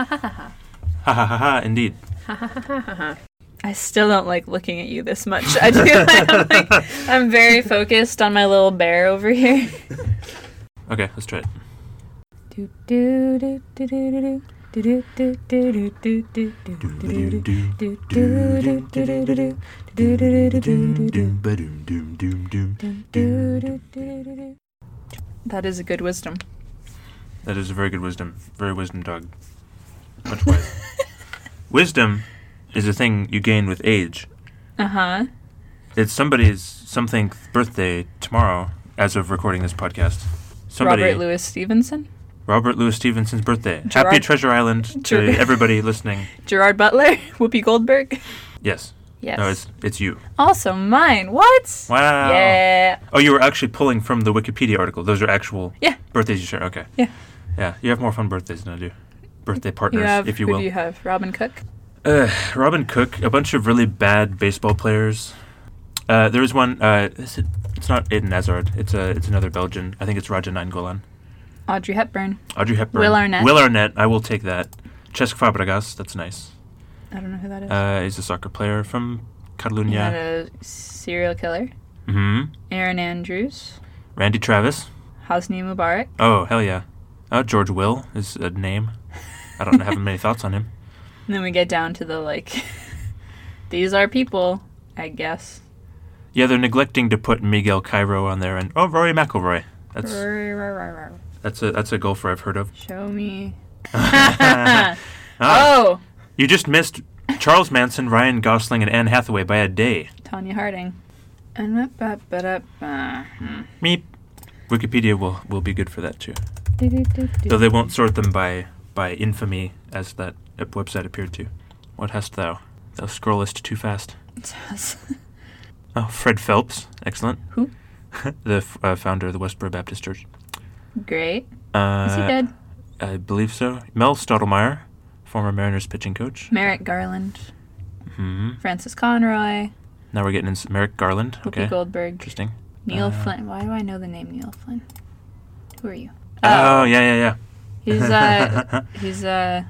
Ha ha ha ha. Ha ha ha indeed. Ha ha ha ha ha. I still don't like looking at you this much. I do. I'm, like, I'm very focused on my little bear over here. Okay, let's try it. That is a good wisdom. That is a very good wisdom. Very wisdom dog. Much wise. wisdom is a thing you gain with age. Uh huh. It's somebody's something birthday tomorrow, as of recording this podcast. Somebody, Robert Louis Stevenson, Robert Louis Stevenson's birthday. Gerard- Happy Treasure Island to Ger- everybody listening. Gerard Butler, Whoopi Goldberg. Yes. Yes. No, it's it's you. also mine. What? Wow. Yeah. Oh, you were actually pulling from the Wikipedia article. Those are actual Yeah. birthdays you share. Okay. Yeah. Yeah. You have more fun birthdays than I do. Birthday partners, You have. if you who will. do you have? Robin Cook. Uh, Robin Cook, a bunch of really bad baseball players. Uh, there was one. Uh, is it, it's not Eden Hazard. It's a. It's another Belgian. I think it's Radja Nainggolan. Audrey Hepburn. Audrey Hepburn. Will Arnett. Will Arnett. I will take that. Cesc Fabregas. That's nice. I don't know who that is. Uh, he's a soccer player from He had a serial killer. hmm Erin Andrews. Randy Travis. Hosni Mubarak. Oh hell yeah. Uh, George Will is a name. I don't have many thoughts on him. And then we get down to the like, these are people, I guess. Yeah, they're neglecting to put Miguel Cairo on there and oh Rory McIlroy. That's that's a that's a golfer I've heard of. Show me. Ah, Oh, you just missed Charles Manson, Ryan Gosling, and Anne Hathaway by a day. Tonya Harding. And up, up, up, up, uh, hmm. Meep. Wikipedia will will be good for that too. Though they won't sort them by by infamy as that website appeared to. What hast thou? Thou scrollest too fast. Yes. Oh, Fred Phelps, excellent. Who? the f- uh, founder of the Westboro Baptist Church. Great. Uh, Is he dead? I believe so. Mel Stottlemyre, former Mariners pitching coach. Merrick Garland. hmm Frances Conroy. Now we're getting into Merrick Garland. Whoopi Okay, Goldberg. interesting. Neil Uh, Flynn. Why do I know the name Neil Flynn? Who are you? Oh, yeah, yeah, yeah. He's uh he's uh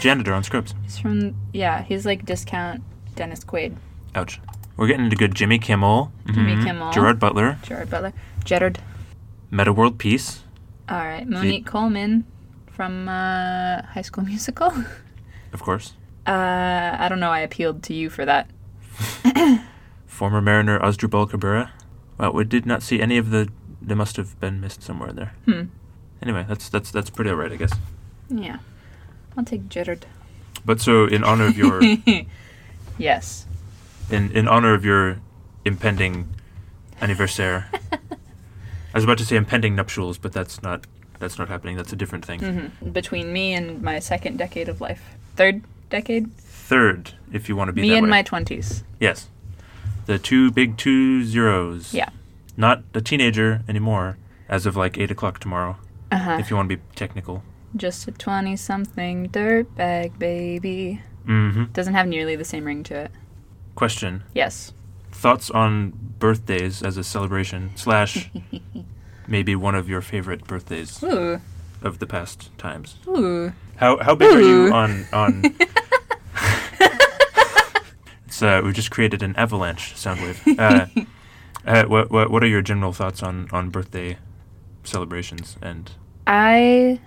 Janitor on Scrubs. he's from yeah, he's like discount Dennis Quaid. Ouch. We're getting into good Jimmy Kimmel. Jimmy mhm, Kimmel. Gerard Butler. Gerard Butler. Gerard. Metta World Peace. Alright. Monique Coleman from uh High School Musical. Of course. Uh I don't know, I appealed to you for that. Former Mariner Asdrubal Cabrera. Well, we did not see any of the. They must have been missed somewhere there. Hmm. Anyway, that's that's that's pretty alright, I guess. Yeah. I'll take Gerard. But so, in honor of your yes. in in honor of your impending anniversaire, I was about to say impending nuptials, but that's not that's not happening. That's a different thing. hmm Between me and my second decade of life. Third decade? Third, if you want to be me in my twenties. yes, the two big two zeros. Yeah. Not a teenager anymore, as of like eight o'clock tomorrow. Uh-huh. If you want to be technical. Just a 20 something dirtbag baby. Mm-hmm. Doesn't have nearly the same ring to it. Question: Yes. Thoughts on birthdays as a celebration slash maybe one of your favorite birthdays Ooh. of the past times? Ooh. How how big are you Ooh. on on? it's uh, we just created an avalanche sound wave. Uh, uh, what what what are your general thoughts on on birthday celebrations and I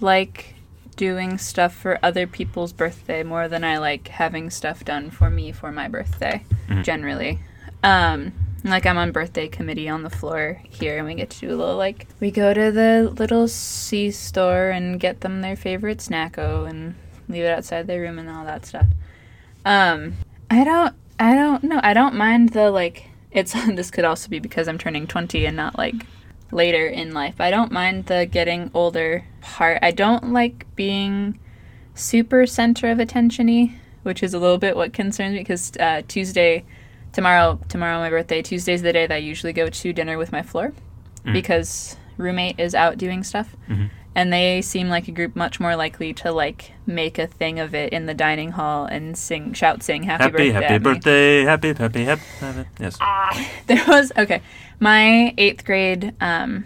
like doing stuff for other people's birthday more than I like having stuff done for me for my birthday, Mhm. generally. Um, like I'm on birthday committee on the floor here, and we get to do a little like we go to the little C store and get them their favorite snacko and leave it outside their room and all that stuff. Um, I don't, I don't know. I don't mind the like. It's this could also be because I'm turning 20 and not like later in life. I don't mind the getting older part. I don't like being super center of attentiony, which is a little bit what concerns me because uh, Tuesday, tomorrow, tomorrow my birthday. Tuesday's the day that I usually go to dinner with my floor Mm. because roommate is out doing stuff, Mhm. And they seem like a group much more likely to like make a thing of it in the dining hall and sing, shout, sing happy, happy birthday. happy at me. birthday happy happy happy, happy. yes there was okay my eighth grade um,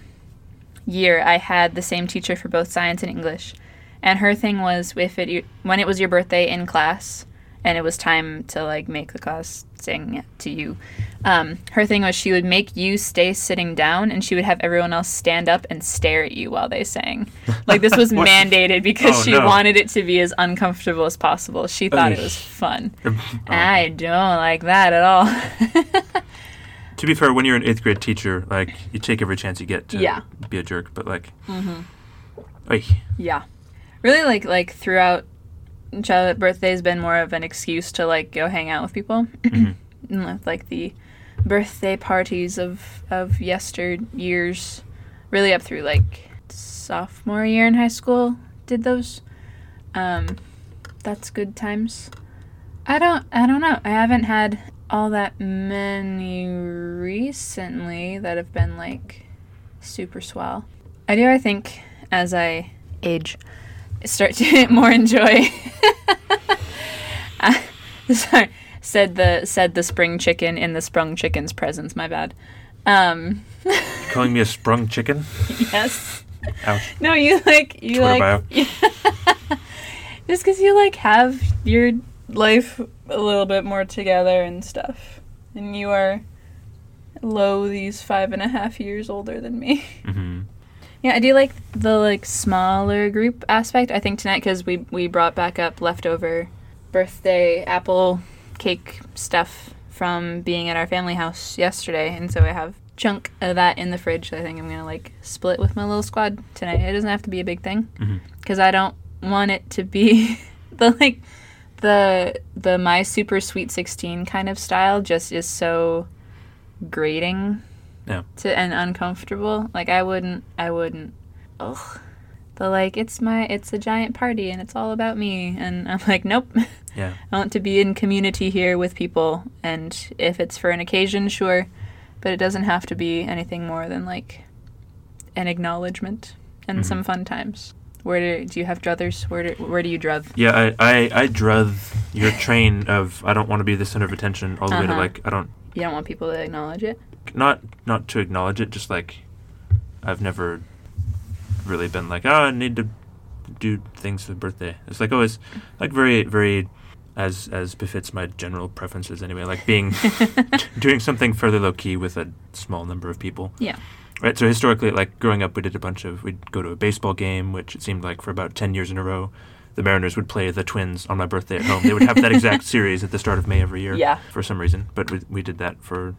year i had the same teacher for both science and english And her thing was if it when it was your birthday in class and it was time to like make the class sing to you. Um, her thing was she would make you stay sitting down and she would have everyone else stand up and stare at you while they sang. Like this was mandated because Oh, she no. wanted it to be as uncomfortable as possible. She thought it was fun. Oh. I don't like that at all. To be fair, when you're an eighth grade teacher, like you take every chance you get to Yeah. be a jerk, but like, Mhm. Yeah. Really like like throughout childhood birthday's been more of an excuse to like go hang out with people. Mhm. With, like the birthday parties of of yesteryears really up through like sophomore year in high school did those. Um that's good times. I don't I don't know. I haven't had all that many recently that have been like super swell. I do I think as I age start to more enjoy I- sorry, said the said the spring chicken in the sprung chicken's presence, my bad. Um calling me a sprung chicken. yes. Ouch. No, you like you Twitter like just because you like have your life a little bit more together and stuff, and you are low these five and a half years older than me. hmm Yeah, I do like the like smaller group aspect. I think tonight because we we brought back up leftover birthday apple cake stuff from being at our family house yesterday, and so I have chunk of that in the fridge. So I think I'm gonna like split with my little squad tonight. It doesn't have to be a big thing mm-hmm. because I don't want it to be the like the the my super sweet 16 kind of style just is so grating Yeah. to and uncomfortable. Like i wouldn't i wouldn't. Ugh. The like it's my it's a giant party and it's all about me. And i'm like nope. Yeah. i want to be in community here with people. And if it's for an occasion sure. But it doesn't have to be anything more than like an acknowledgement and Mhm. some fun times. Where do, do you have druthers? Where do, where do you druv? Yeah, I, I, I druth your train of I don't want to be the center of attention all the way to Uh-huh. like I don't you don't want people to acknowledge it not not to acknowledge it, just like I've never really been like, oh, I need to do things for the birthday. It's like always like very very as as befits my general preferences anyway, like being doing something further low key with a small number of people. yeah Right. So historically, like growing up, we did a bunch of we'd go to a baseball game, which it seemed like for about ten years in a row, the Mariners would play the Twins on my birthday at home. They would have that exact series at the start of May every year. Yeah. For some reason, but we we did that for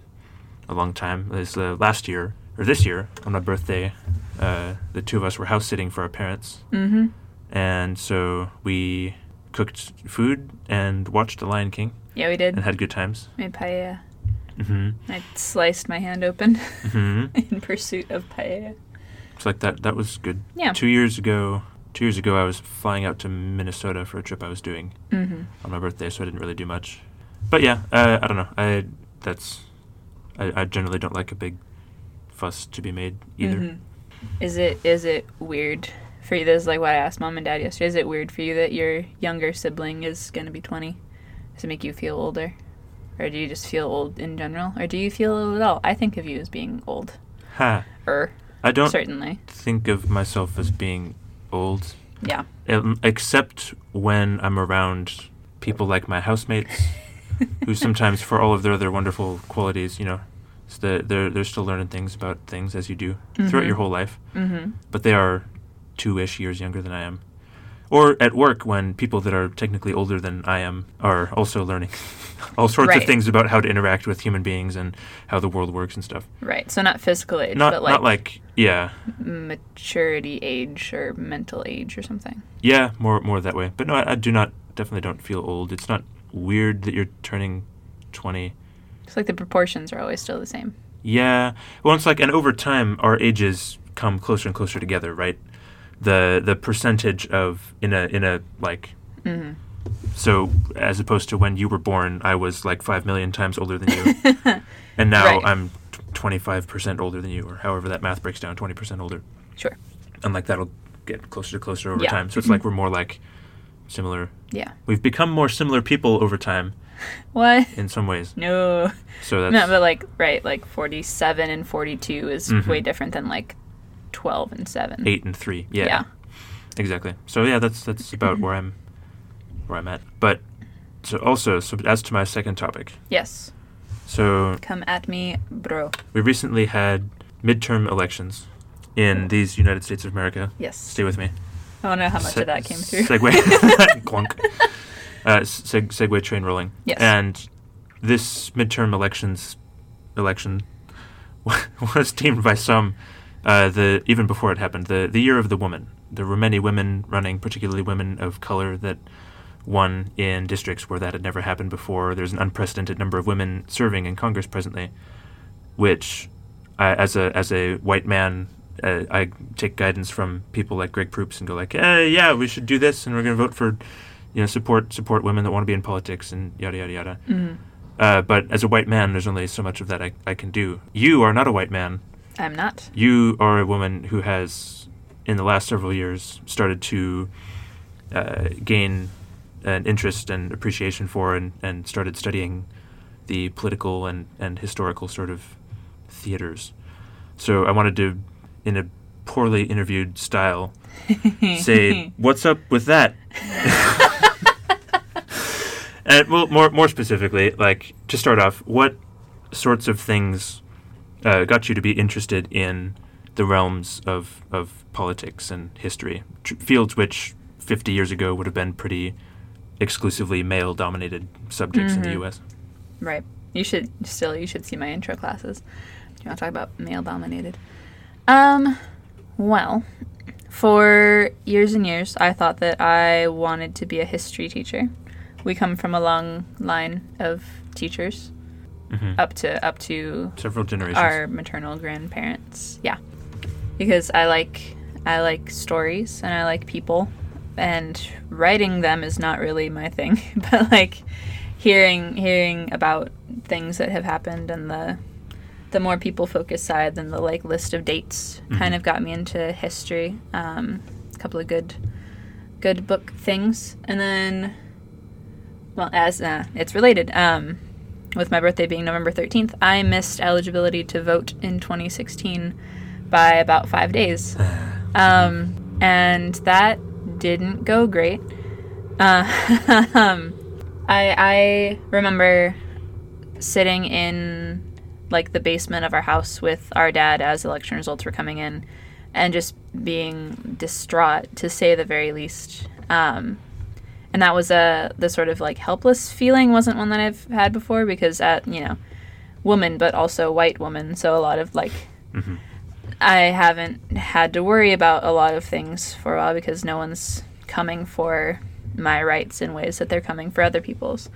a long time. This uh, last year or this year on my birthday, uh, the two of us were house sitting for our parents, mm-hmm and so we cooked food and watched The Lion King yeah we did and had good times. made paella hmm i sliced my hand open hmm in pursuit of paella It's like that. That was good. Yeah. Two years ago, two years ago, I was flying out to Minnesota for a trip I was doing mm-hmm on my birthday, so I didn't really do much. But yeah, uh, I don't know. I that's I, I generally don't like a big fuss to be made either. Mhm. Is it is it weird for you? This is like what I asked mom and dad yesterday. Is it weird for you that your younger sibling is going to be twenty? Does it make you feel older, or do you just feel old in general, or do you feel old at all? I think of you as being old, Ha! or I don't certainly, think of myself as being old, yeah. um, except when I'm around people like my housemates, who sometimes, for all of their other wonderful qualities, you know, s- the- they're they're still learning things about things as you do throughout Mhm. your whole life. Mm-hmm. but they are two-ish years younger than I am. Or at work, when people that are technically older than I am are also learning all sorts Right. of things about how to interact with human beings and how the world works and stuff. Right. So not physical age, Not but like, not like yeah, maturity age or mental age or something. yeah, more more that way. But no, I, I do not definitely don't feel old. It's not weird that you're turning twenty. It's like the proportions are always still the same. Yeah. Well, it's like, and over time, our ages come closer and closer together, right? The the percentage of in a in a like Mm-hmm. So, as opposed to when you were born, I was like five million times older than you, and now Right. I'm twenty-five percent older than you, or however that math breaks down, twenty percent older, Sure. and like that'll get closer to closer over Yeah. time. So it's like we're more like similar. Yeah. We've become more similar people over time What? in some ways. No. So that's No, but like right, like forty-seven and forty-two is Mhm. way different than like twelve and seven. eight and three. Yeah. Yeah. exactly. So yeah, that's that's about where I'm where I'm at. But so also, so as to my second topic, Yes. so Come at me, bro. we recently had midterm elections in these United States of America. Yes. Stay with me. I don't know how much Se- of that came through. Segue. Clunk. Uh, seg- segue train rolling. Yes. And this midterm elections election was deemed by some uh, the even before it happened the the year of the woman. There were many women running, particularly women of color, that won in districts where that had never happened before. There's an unprecedented number of women serving in Congress presently, which, I, as a as a white man, uh, I take guidance from people like Greg Proops and go like, eh, yeah, we should do this, and we're going to vote for, you know, support support women that want to be in politics and yada yada yada. Mhm. Uh, but as a white man, there's only so much of that I, I can do. You are not a white man. I'm not. You are a woman who has, in the last several years, started to uh, gain an interest and appreciation for and, and started studying the political and, and historical sort of theaters. So I wanted to, in a poorly interviewed style, say, "What's up with that?" and well, more more specifically, like to start off, what sorts of things uh, got you to be interested in the realms of of politics and history, tr- fields which 50 years ago would have been pretty exclusively male-dominated subjects in the Mhm. U.S. Right. You should still you should see my intro classes. Do you want to talk about male dominated? Um well, for years and years I thought that I wanted to be a history teacher. We come from a long line of teachers hmm up to up to Several generations. our maternal grandparents. Yeah. Because I like I like stories and I like people and writing them is not really my thing, but like hearing hearing about things that have happened and the the more people focused side than the like list of dates kind Mhm. of got me into history. Um, a couple of good good book things and then well as uh, it's related um, with my birthday being November 13th, I missed eligibility to vote in 2016 by about five days. Um, and that didn't go great. Uh, um, I, I remember sitting in like the basement of our house with our dad as election results were coming in and just being distraught to say the very least. Um, and that was a the sort of like helpless feeling wasn't one that I've had before because at you know woman but also white woman. So a lot of like hmm I haven't had to worry about a lot of things for a while because no one's coming for my rights in ways that they're coming for other people's.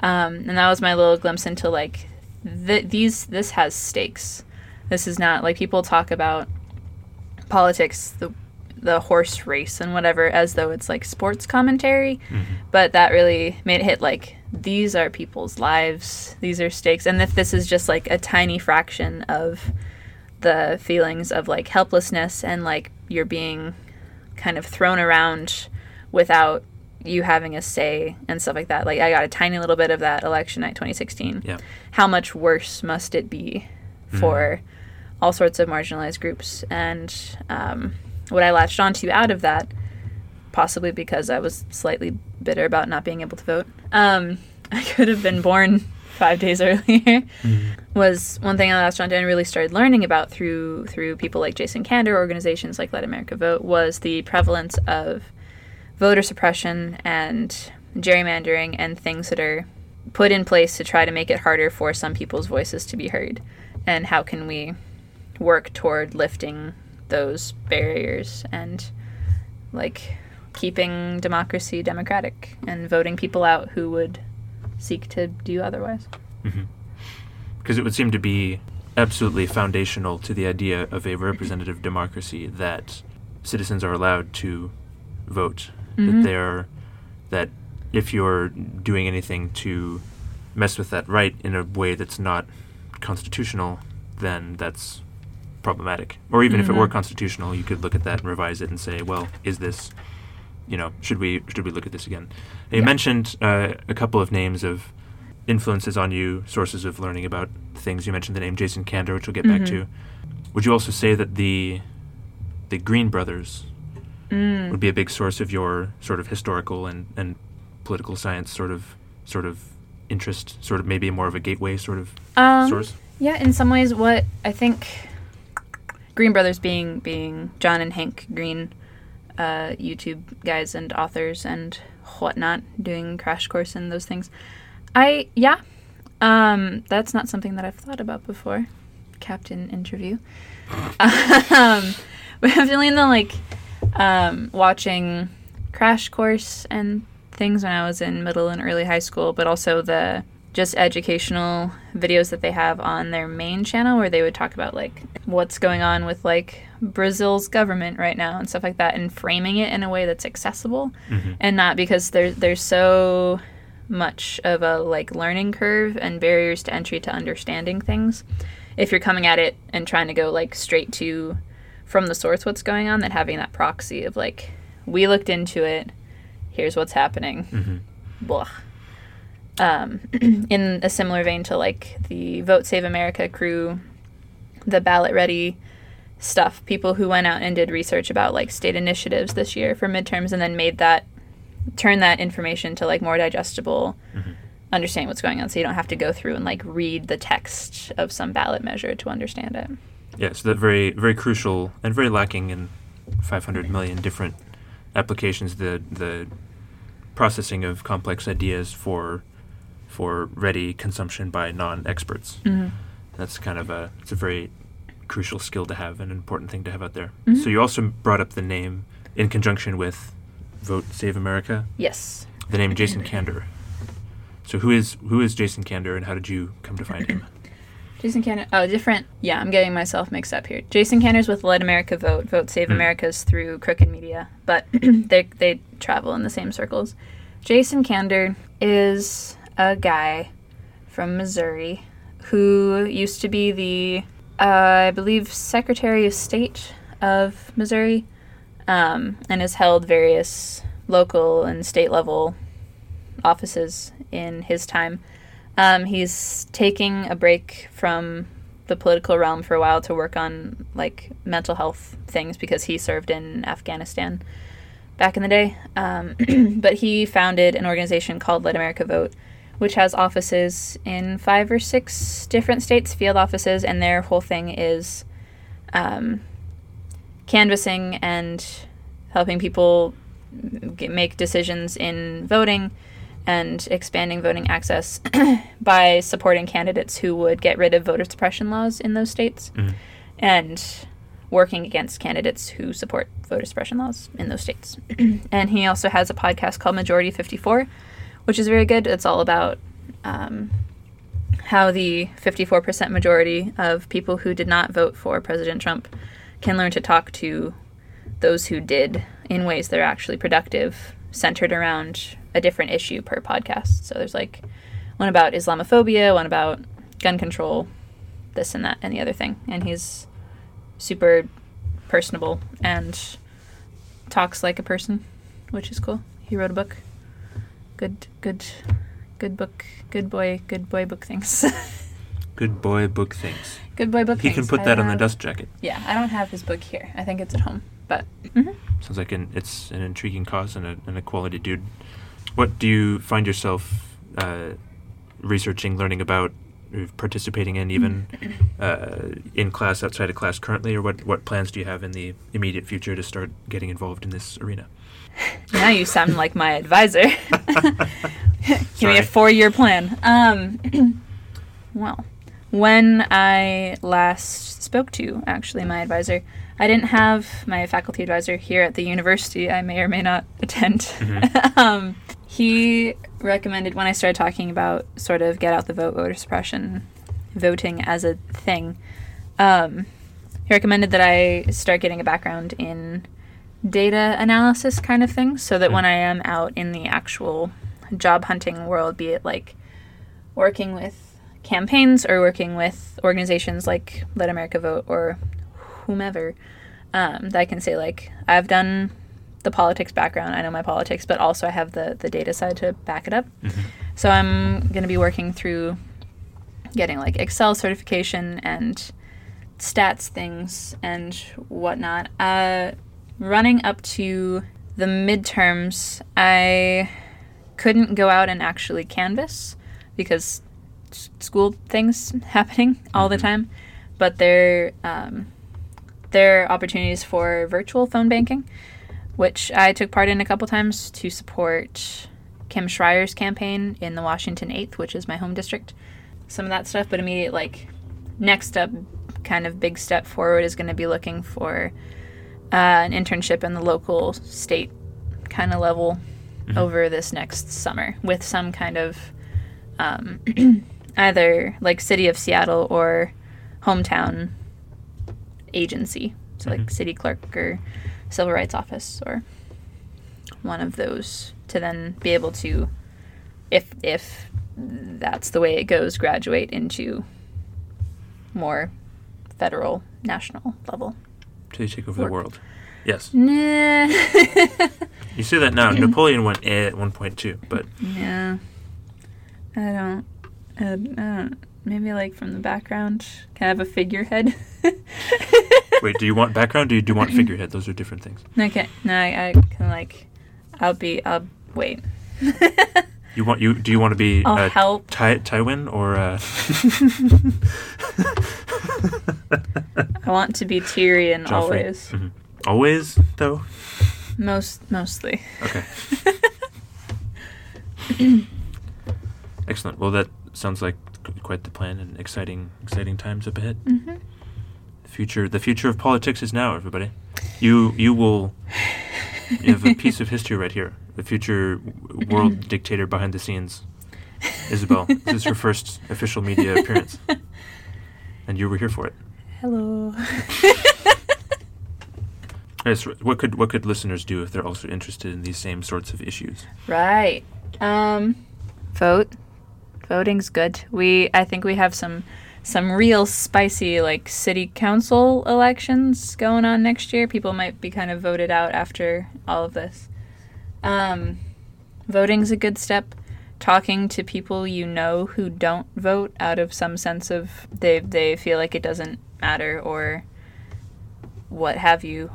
Um, and that was my little glimpse into like th- these this has stakes. This is not like people talk about politics the the horse race and whatever as though it's like sports commentary. Hmm but that really made it hit like these are people's lives these are stakes. And if this is just like a tiny fraction of the feelings of like helplessness and like you're being kind of thrown around without you having a say and stuff like that. Like i got a tiny little bit of that election night 2016 Yeah. how much worse must it be for all sorts of marginalized groups? And um, what i latched onto out of that possibly because i was slightly bitter about not being able to vote um, i could have been born five days earlier was one thing I latched onto and really started learning about through through people like Jason Kander, organizations like Let America Vote, was the prevalence of voter suppression and gerrymandering and things that are put in place to try to make it harder for some people's voices to be heard. And how can we work toward lifting those barriers and like keeping democracy democratic and voting people out who would seek to do otherwise. Mm-hmm. Because it would seem to be absolutely foundational to the idea of a representative democracy that citizens are allowed to vote. Mhm. That they're that if you're doing anything to mess with that right in a way that's not constitutional, then that's problematic. Or even if it were Mhm. constitutional, you could look at that and revise it and say, well, is this, you know, should we should we look at this again? You Yeah. mentioned uh, a couple of names of influences on you, sources of learning about things. You mentioned the name Jason Kander, which we'll get back Mhm. to. Would you also say that the the Green Brothers Mm. would be a big source of your sort of historical and, and political science sort of sort of interest, sort of maybe more of a gateway sort of Um, source. Yeah, in some ways, what I think Green Brothers being being John and Hank Green, uh, YouTube guys and authors and whatnot, doing crash course and those things. I yeah, um, that's not something that I've thought about before. Captain interview. um, but I'm feeling the like um, watching crash course and things when I was in middle and early high school, but also the just educational videos that they have on their main channel where they would talk about like what's going on with like Brazil's government right now and stuff like that and framing it in a way that's accessible Mhm. and not because there's there's so much of a like learning curve and barriers to entry to understanding things if you're coming at it and trying to go like straight to from the source what's going on that having that proxy of like we looked into it here's what's happening Mhm. blah. Um, in a similar vein to like the Vote Save America crew, the ballot ready stuff, people who went out and did research about like state initiatives this year for midterms and then made that turn that information to like more digestible Mhm. understanding what's going on so you don't have to go through and like read the text of some ballot measure to understand it. Yeah, so that very very crucial and very lacking in 500 million different applications. The the processing of complex ideas for for ready consumption by non-experts. Mm-hmm. That's kind of a it's a very crucial skill to have, and an important thing to have out there. Mhm. So you also brought up the name in conjunction with Vote Save America, Yes. the name Jason Kander. So who is who is Jason Kander, and how did you come to find him? Jason Kander. Oh, different. Yeah, I'm getting myself mixed up here. Jason Kander's with Let America Vote. Vote Save Hmm. America's through Crooked Media, but they they travel in the same circles. Jason Kander is a guy from Missouri who used to be the, uh, I believe, Secretary of State of Missouri, um, and has held various local and state level offices in his time. Um, he's taking a break from the political realm for a while to work on like mental health things because he served in Afghanistan back in the day. Um, but he founded an organization called Let America Vote, which has offices in five or six different states, field offices, and their whole thing is um, canvassing and helping people g- make decisions in voting and expanding voting access by supporting candidates who would get rid of voter suppression laws in those states Mhm. and working against candidates who support voter suppression laws in those states. and he also has a podcast called Majority 54, which is very good. It's all about um, how the 54% majority of people who did not vote for President Trump can learn to talk to those who did in ways that are actually productive, centered around a different issue per podcast. So there's like one about Islamophobia, one about gun control, this and that, and the other thing. And he's super personable and talks like a person, which is cool. He wrote a book. Good, good, good book. Good boy, good boy book things. Good boy, book things. good boy book things. He things. can put I that on the dust jacket. Yeah, I don't have his book here. I think it's at home. But mhm. Sounds like an it's an intriguing cause and a, and a quality dude. What do you find yourself uh, researching, learning about, or participating in, even uh, in class, outside of class currently, or what, what plans do you have in the immediate future to start getting involved in this arena? now you sound like my advisor. Give me a four-year plan. Um, well, when I last spoke to actually my advisor, I didn't have my faculty advisor here at the university. I may or may not attend. Mhm. um, he recommended when I started talking about sort of get out the vote, voter suppression, voting as a thing. Um, he recommended that I start getting a background in data analysis kind of thing so that when I am out in the actual job hunting world, be it like working with campaigns or working with organizations like Let America Vote or whomever, um, that I can say, like, I've done the politics background, I know my politics, but also I have the, the data side to back it up. Mhm. So I'm going to be working through getting like Excel certification and stats things and whatnot. Uh, running up to the midterms, I couldn't go out and actually canvass because school things happening all the Mhm. time. But there, um, there are opportunities for virtual phone banking, which I took part in a couple times to support Kim Schrier's campaign in the Washington 8th, which is my home district. Some of that stuff, but immediate like next up, kind of big step forward is going to be looking for uh, an internship in the local state kind of level Mhm. over this next summer with some kind of um, either like city of Seattle or hometown agency, so like Mhm. city clerk or civil rights office or one of those to then be able to, if if that's the way it goes, graduate into more federal national level. Till you take over Work. the world. Yes. Nah. You say that now. Napoleon went eh at 1.2, but yeah. I don't. I, I don't. Maybe like from the background. kind of a figurehead? wait, do you want background or do you want figurehead? Those are different things. Okay. No, I, I can like. I'll be. I'll wait. You want you do you want to be I'll uh, help. Ty, Tywin or uh, I want to be Tyrion Joffrey? always. Mhm. Always though. Most mostly. Okay. Excellent. Well, that sounds like quite the plan and exciting exciting times up ahead. hmm The future the future of politics is now, everybody. You you will you have a piece of history right here. The future world dictator behind the scenes. Isabel, this is her first official media appearance, and you were here for it. Hello. Yes, what could what could listeners do if they're also interested in these same sorts of issues? Right. Um vote. Voting's good. We I think we have some some real spicy like city council elections going on next year. People might be kind of voted out after all of this. Um voting's a good step. Talking to people you know who don't vote out of some sense of they they feel like it doesn't matter or what have you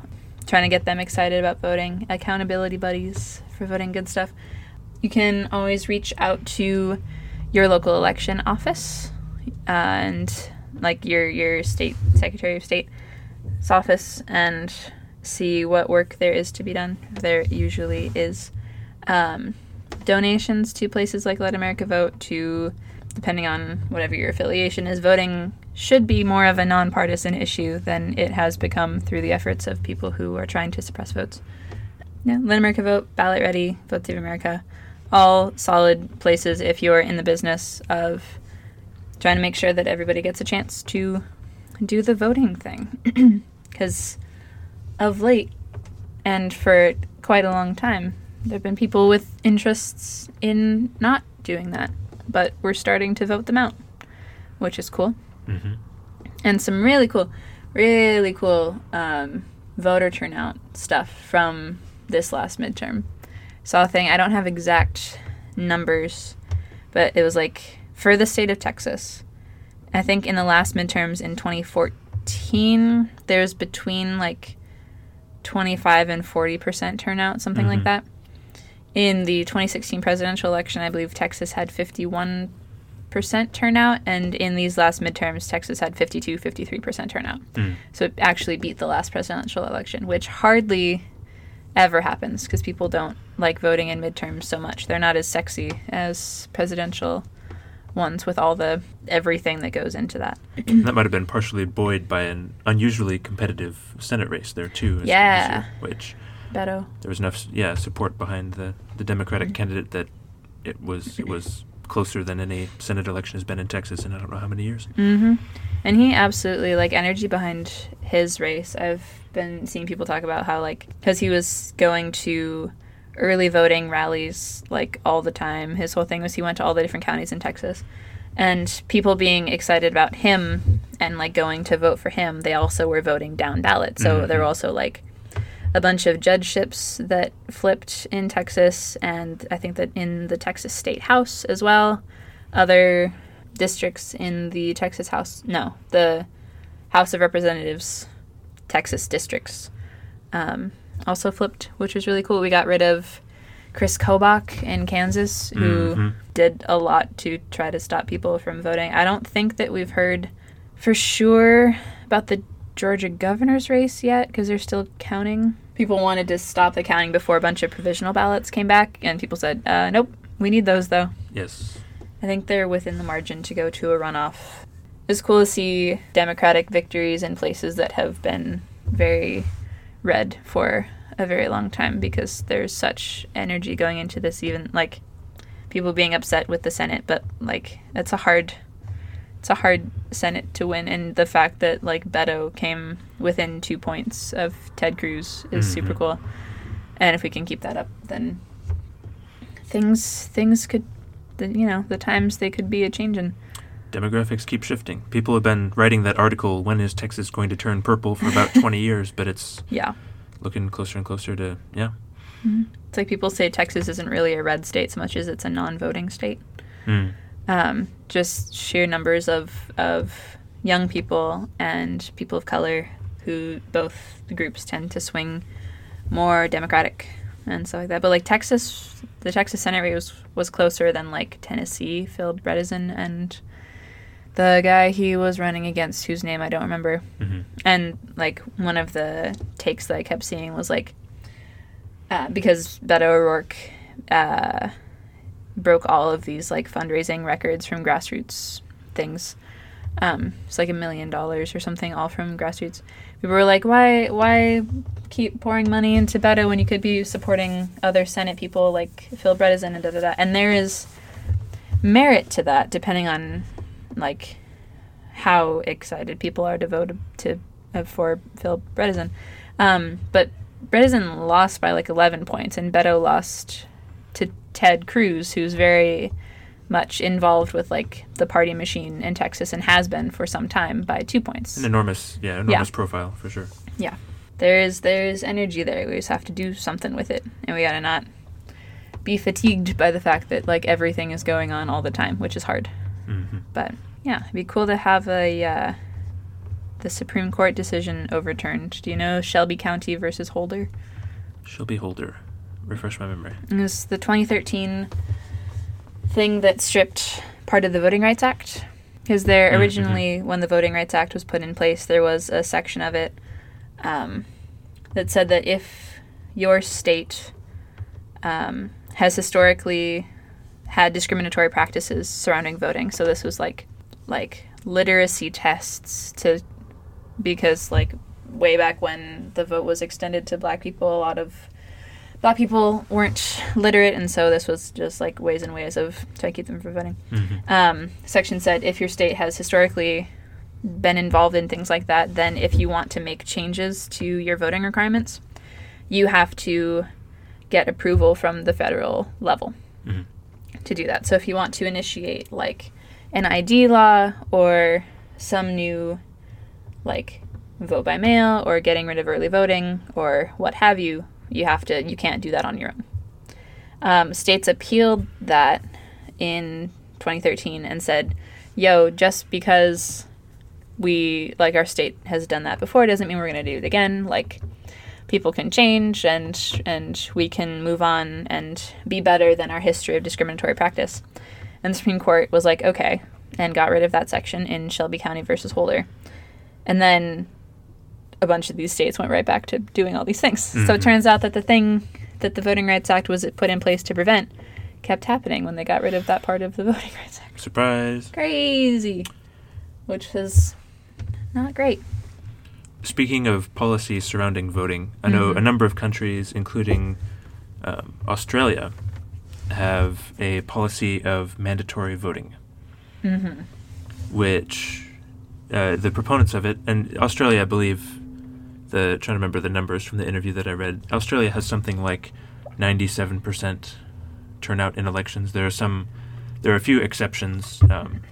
trying to get them excited about voting, accountability buddies for voting, good stuff. You can always reach out to your local election office and like your your state secretary of state's office and see what work there is to be done. There usually is um, donations to places like Let America Vote to depending on whatever your affiliation is voting should be more of a nonpartisan issue than it has become through the efforts of people who are trying to suppress votes. Yeah, Let America Vote, Ballot Ready, Vote Save America, all solid places if you're in the business of trying to make sure that everybody gets a chance to do the voting thing. Because of late, and for quite a long time, there have been people with interests in not doing that, but we're starting to vote them out, which is cool Mm-hmm. and some really cool, really cool um, voter turnout stuff from this last midterm. Saw a thing. I don't have exact numbers, but it was like for the state of Texas. I think in the last midterms in 2014, there's between like 25 and 40 percent turnout, something like Mhm. that. In the 2016 presidential election, I believe Texas had 51 percent turnout, and in these last midterms, Texas had 52, 53 percent turnout. Mm. So it actually beat the last presidential election, which hardly ever happens because people don't like voting in midterms so much. They're not as sexy as presidential ones with all the everything that goes into that. that might have been partially buoyed by an unusually competitive Senate race there too. Yeah. year, which Beto. there was enough, yeah, support behind the the Democratic Mhm. candidate that it was it was closer than any Senate election has been in Texas in I don't know how many years. Mm-hmm. And he absolutely like energy behind his race. I've been seeing people talk about how like because he was going to early voting rallies like all the time. His whole thing was he went to all the different counties in Texas, and people being excited about him and like going to vote for him. They also were voting down ballot, so there were also like a bunch of judgeships that flipped in Texas, and I think that in the Texas State House as well. Other districts in the Texas House, no, the House of Representatives, Texas districts, um, also flipped, which was really cool. We got rid of Chris Kobach in Kansas, who Mhm. did a lot to try to stop people from voting. I don't think that we've heard for sure about the Georgia governor's race yet because they're still counting. People wanted to stop the counting before a bunch of provisional ballots came back, and people said, uh, nope, we need those though. Yes. I think they're within the margin to go to a runoff. It's cool to see Democratic victories in places that have been very red for a very long time because there's such energy going into this even like people being upset with the Senate, but like it's a hard it's a hard Senate to win and the fact that like Beto came within two points of Ted Cruz is super Mhm. cool. And if we can keep that up then things things could the, you know the times they could be a changing Demographics keep shifting. People have been writing that article, when is Texas going to turn purple, for about 20 years, but it's yeah looking closer and closer to, yeah. it's like people say texas isn't really a red state so much as it's a non-voting state Mm. um, just sheer numbers of of young people and people of color who both groups tend to swing more democratic and stuff like that but like texas the texas senate race was, was closer than like tennessee Phil Bredesen and the guy he was running against whose name i don't remember hmm and like one of the takes that I kept seeing was like uh, because Beto O'Rourke uh, broke all of these like fundraising records from grassroots things. Um, it's like a million dollars or something, all from grassroots. People were like, "Why, why keep pouring money into Beto when you could be supporting other Senate people like Phil Bredesen and da da da?" And there is merit to that, depending on like how excited people are to vote to uh, for Phil Bredesen. Um, but Bredesen lost by like 11 points, and Beto lost to Ted Cruz, who's very much involved with like the party machine in Texas and has been for some time by two points. An enormous, yeah, enormous profile, for sure. Yeah, there is there is energy there. We just have to do something with it, and we gotta not be fatigued by the fact that like everything is going on all the time, which is hard. hmm But yeah, it'd be cool to have a uh, the Supreme Court decision overturned. Do you know Shelby County versus Holder? Shelby Holder. Refresh my memory. It was the 2013 thing that stripped part of the Voting Rights Act. Because there Mm, originally, when the Voting Rights Act was put in place, there was a section of it um, that said that if your state um, has historically had discriminatory practices surrounding voting, so this was like like literacy tests to because like way back when the vote was extended to black people, a lot of black people weren't literate, and so this was just like ways and ways of trying to keep them from voting. hmm Um, section said if your state has historically been involved in things like that, then if you want to make changes to your voting requirements, you have to get approval from the federal level Mhm. to do that. So if you want to initiate like an ID law or some new like vote by mail or getting rid of early voting or what have you, you have to you can't do that on your own. Um, states appealed that in 2013 and said, "Yo, just because we like our state has done that before doesn't mean we're going to do it again. Like people can change and and we can move on and be better than our history of discriminatory practice." And the Supreme Court was like, "Okay," and got rid of that section in Shelby County versus Holder. And then a bunch of these states went right back to doing all these things. So it Mhm. turns out that the thing that the Voting Rights Act was put in place to prevent kept happening when they got rid of that part of the Voting Rights Act. Surprise. Crazy. Which is not great. Speaking of policies surrounding voting, I know Mhm. a number of countries, including um, Australia, have a policy of mandatory voting, Mm-hmm. which uh, the proponents of it, and Australia, I believe, the trying to remember the numbers from the interview that I read. Australia has something like ninety-seven percent turnout in elections. There are some, there are a few exceptions. Um,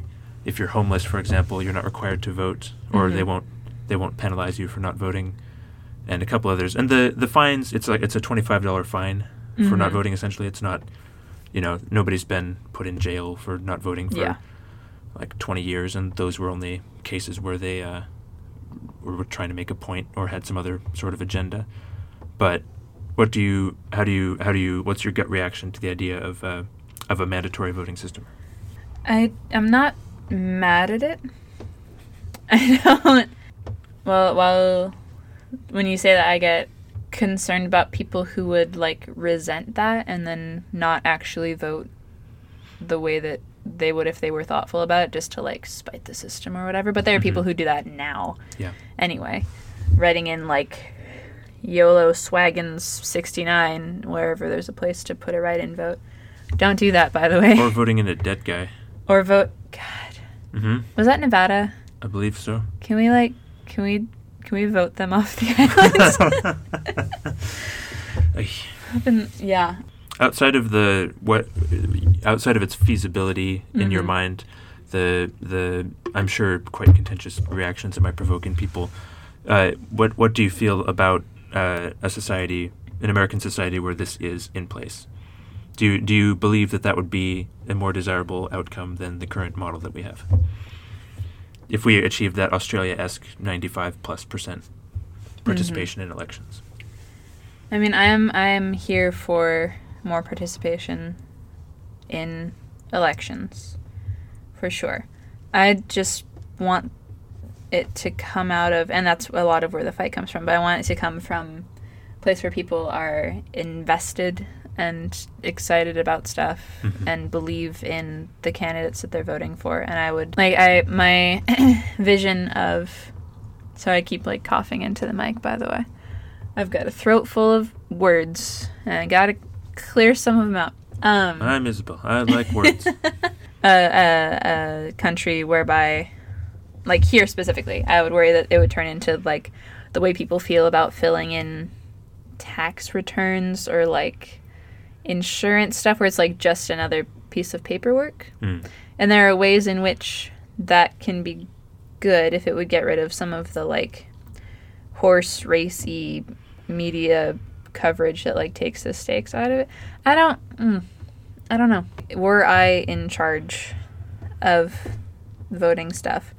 if you're homeless, for example, you're not required to vote, or they Mhm. won't they won't penalize you for not voting, and a couple others. And the the fines, it's like it's a twenty-five dollar fine for not Mhm. voting. Essentially, it's not, you know, nobody's been put in jail for not voting for Yeah. like 20 years, and those were only cases where they uh, were, trying to make a point or had some other sort of agenda. But what do you how do you how do you what's your gut reaction to the idea of uh, of a mandatory voting system? I am not mad at it. I don't. Well, while when you say that, I get concerned about people who would like resent that and then not actually vote the way that they would if they were thoughtful about it, just to like spite the system or whatever. But there are people who do that now. Yeah. Anyway, writing in like YOLO Swaggins sixty nine wherever there's a place to put a write-in vote. Don't do that, by the way. Or voting in a dead guy. Or vote. God, Mm-hmm. was that Nevada? I believe so. Can we like? Can we? Can we vote them off the island? Been- yeah. outside of the what outside of its feasibility in your Mhm. mind the the i'm sure quite contentious reactions it might provoke in people uh, what what do you feel about uh, a society an american society where this is in place do you do you believe that that would be a more desirable outcome than the current model that we have if we achieve that australia-esque 95 plus percent participation in elections I mean, I am I am here for more participation in elections, for sure. I just want it to come out of, and that's a lot of where the fight comes from. But I want it to come from a place where people are invested and excited about stuff Mhm. and believe in the candidates that they're voting for. And I would like I my vision of. So I keep like coughing into the mic, by the way. I've got a throat full of words, and I gotta clear some of them out. Um, i'm isabel i like words a, a, a country whereby, like here specifically, I would worry that it would turn into like the way people feel about filling in tax returns or like insurance stuff, where it's like just another piece of paperwork. Mm. And there are ways in which that can be good if it would get rid of some of the like horse racy media coverage that like takes the stakes out of it. I don't mm, I don't know. Were I in charge of voting stuff,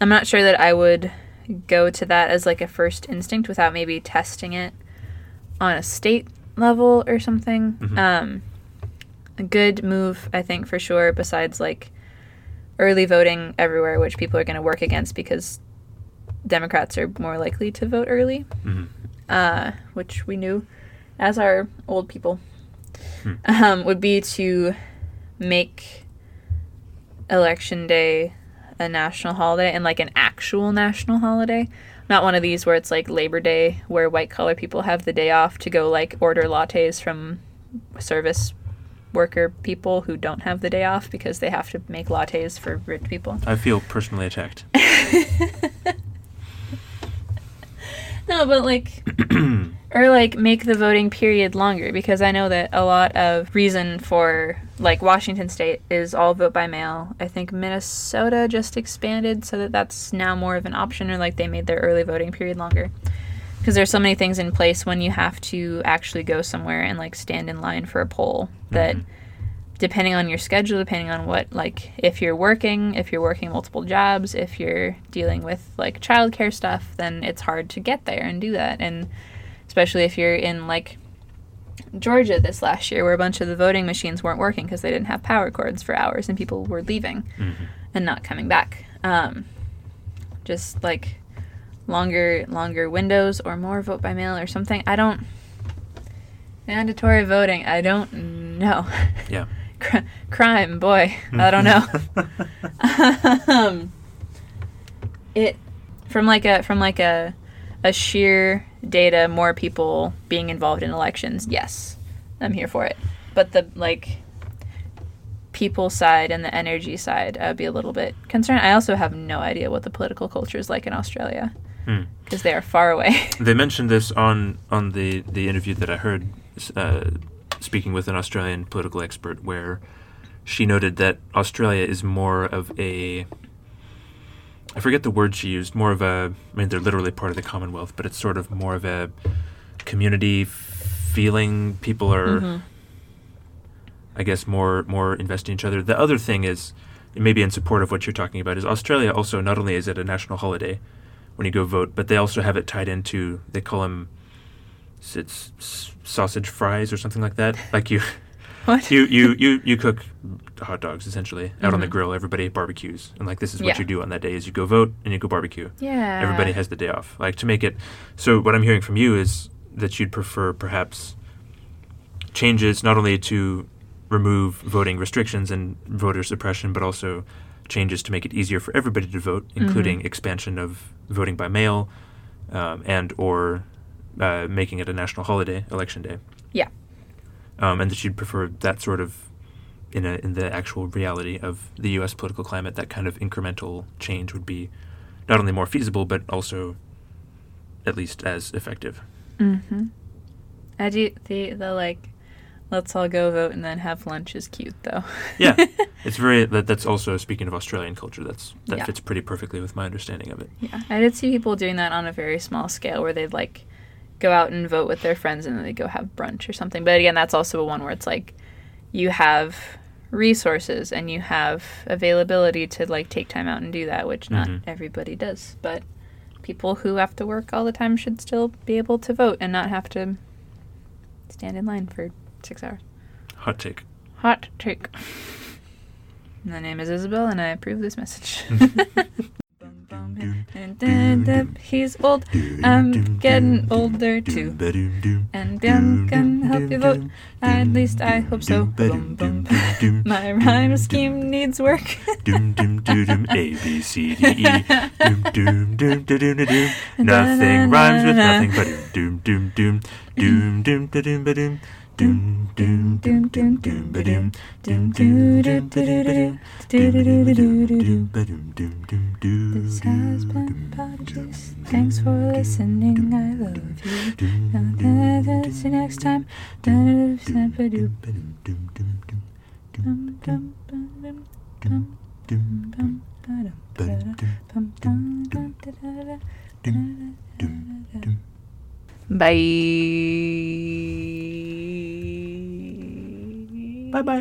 I'm not sure that I would go to that as like a first instinct without maybe testing it on a state level or something. Mhm. Um a good move, I think, for sure, besides like early voting everywhere, which people are going to work against because Democrats are more likely to vote early, Mhm. uh, which we knew as our old people, Hmm. um, would be to make election day a national holiday and like an actual national holiday. Not one of these where it's like Labor Day, where white collar people have the day off to go like order lattes from service worker people who don't have the day off because they have to make lattes for rich people. I feel personally attacked. No, but like, or like make the voting period longer because I know that a lot of reason for like Washington State is all vote by mail. I think Minnesota just expanded so that that's now more of an option, or like they made their early voting period longer. Because there's so many things in place when you have to actually go somewhere and like stand in line for a poll that Mhm. Depending on your schedule, depending on what, like, if you're working, if you're working multiple jobs, if you're dealing with, like, childcare stuff, then it's hard to get there and do that. And especially if you're in, like, Georgia this last year, where a bunch of the voting machines weren't working because they didn't have power cords for hours and people were leaving Mhm. and not coming back. Um, just, like, longer longer windows or more vote by mail or something. I don't mandatory voting. I don't know. Yeah. Cr- crime, boy. I don't know. um, it from like a from like a a sheer data, more people being involved in elections. Yes, I'm here for it. But the like people side and the energy side, I would be a little bit concerned. I also have no idea what the political culture is like in Australia Hmm. because they are far away. They mentioned this on on the the interview that I heard, uh, speaking with an Australian political expert, where she noted that Australia is more of a I forget the word she used. More of a I mean they're literally part of the Commonwealth, but it's sort of more of a community feeling. People are, Mhm. I guess, more more invested in each other. The other thing is, maybe in support of what you're talking about, is Australia also not only is it a national holiday when you go vote, but they also have it tied into they call them it's sausage fries or something like that. Like you, What? you, you, you, you cook hot dogs essentially out on the Mhm. grill. Everybody barbecues, and like this is what Yeah. you do on that day: is you go vote and you go barbecue. yeah. Everybody has the day off. Like to make it. So what I'm hearing from you is that you'd prefer perhaps changes not only to remove voting restrictions and voter suppression, but also changes to make it easier for everybody to vote, including Mhm. expansion of voting by mail, um, and or uh, making it a national holiday, election day. Yeah. Um, and that you'd prefer that sort of in a, in the actual reality of the U.S. political climate, that kind of incremental change would be not only more feasible but also at least as effective. Mm-hmm. I do the the like, let's all go vote and then have lunch is cute though. Yeah, it's very that. That's also speaking of Australian culture. That's that Yeah. fits pretty perfectly with my understanding of it. yeah, I did see people doing that on a very small scale where they'd like go out and vote with their friends and then they go have brunch or something. But again, that's also a one where it's like you have resources and you have availability to like take time out and do that, which not Mhm. everybody does. But people who have to work all the time should still be able to vote and not have to stand in line for six hours. Hot take. Hot take. My name is Isabel, and I approve this message. He's old. I'm getting older too. And Bum can help you vote. At least I hope so. My rhyme scheme needs work. Doom doom doom doom A B C D E doom doom doom doom doom doom Nothing rhymes with nothing but doom doom doom doom doom doom doom doom doom doom doom doom doom doom doom doom doom doom doom doom doom doom doom This has been Podjuice. Thanks for listening. I love you. Now, see you next time. Dum, dum, dum, dum, dum, dum, dum, dum, ba-dum, ba-dum, bum, dum, dum. Bye. Bye bye.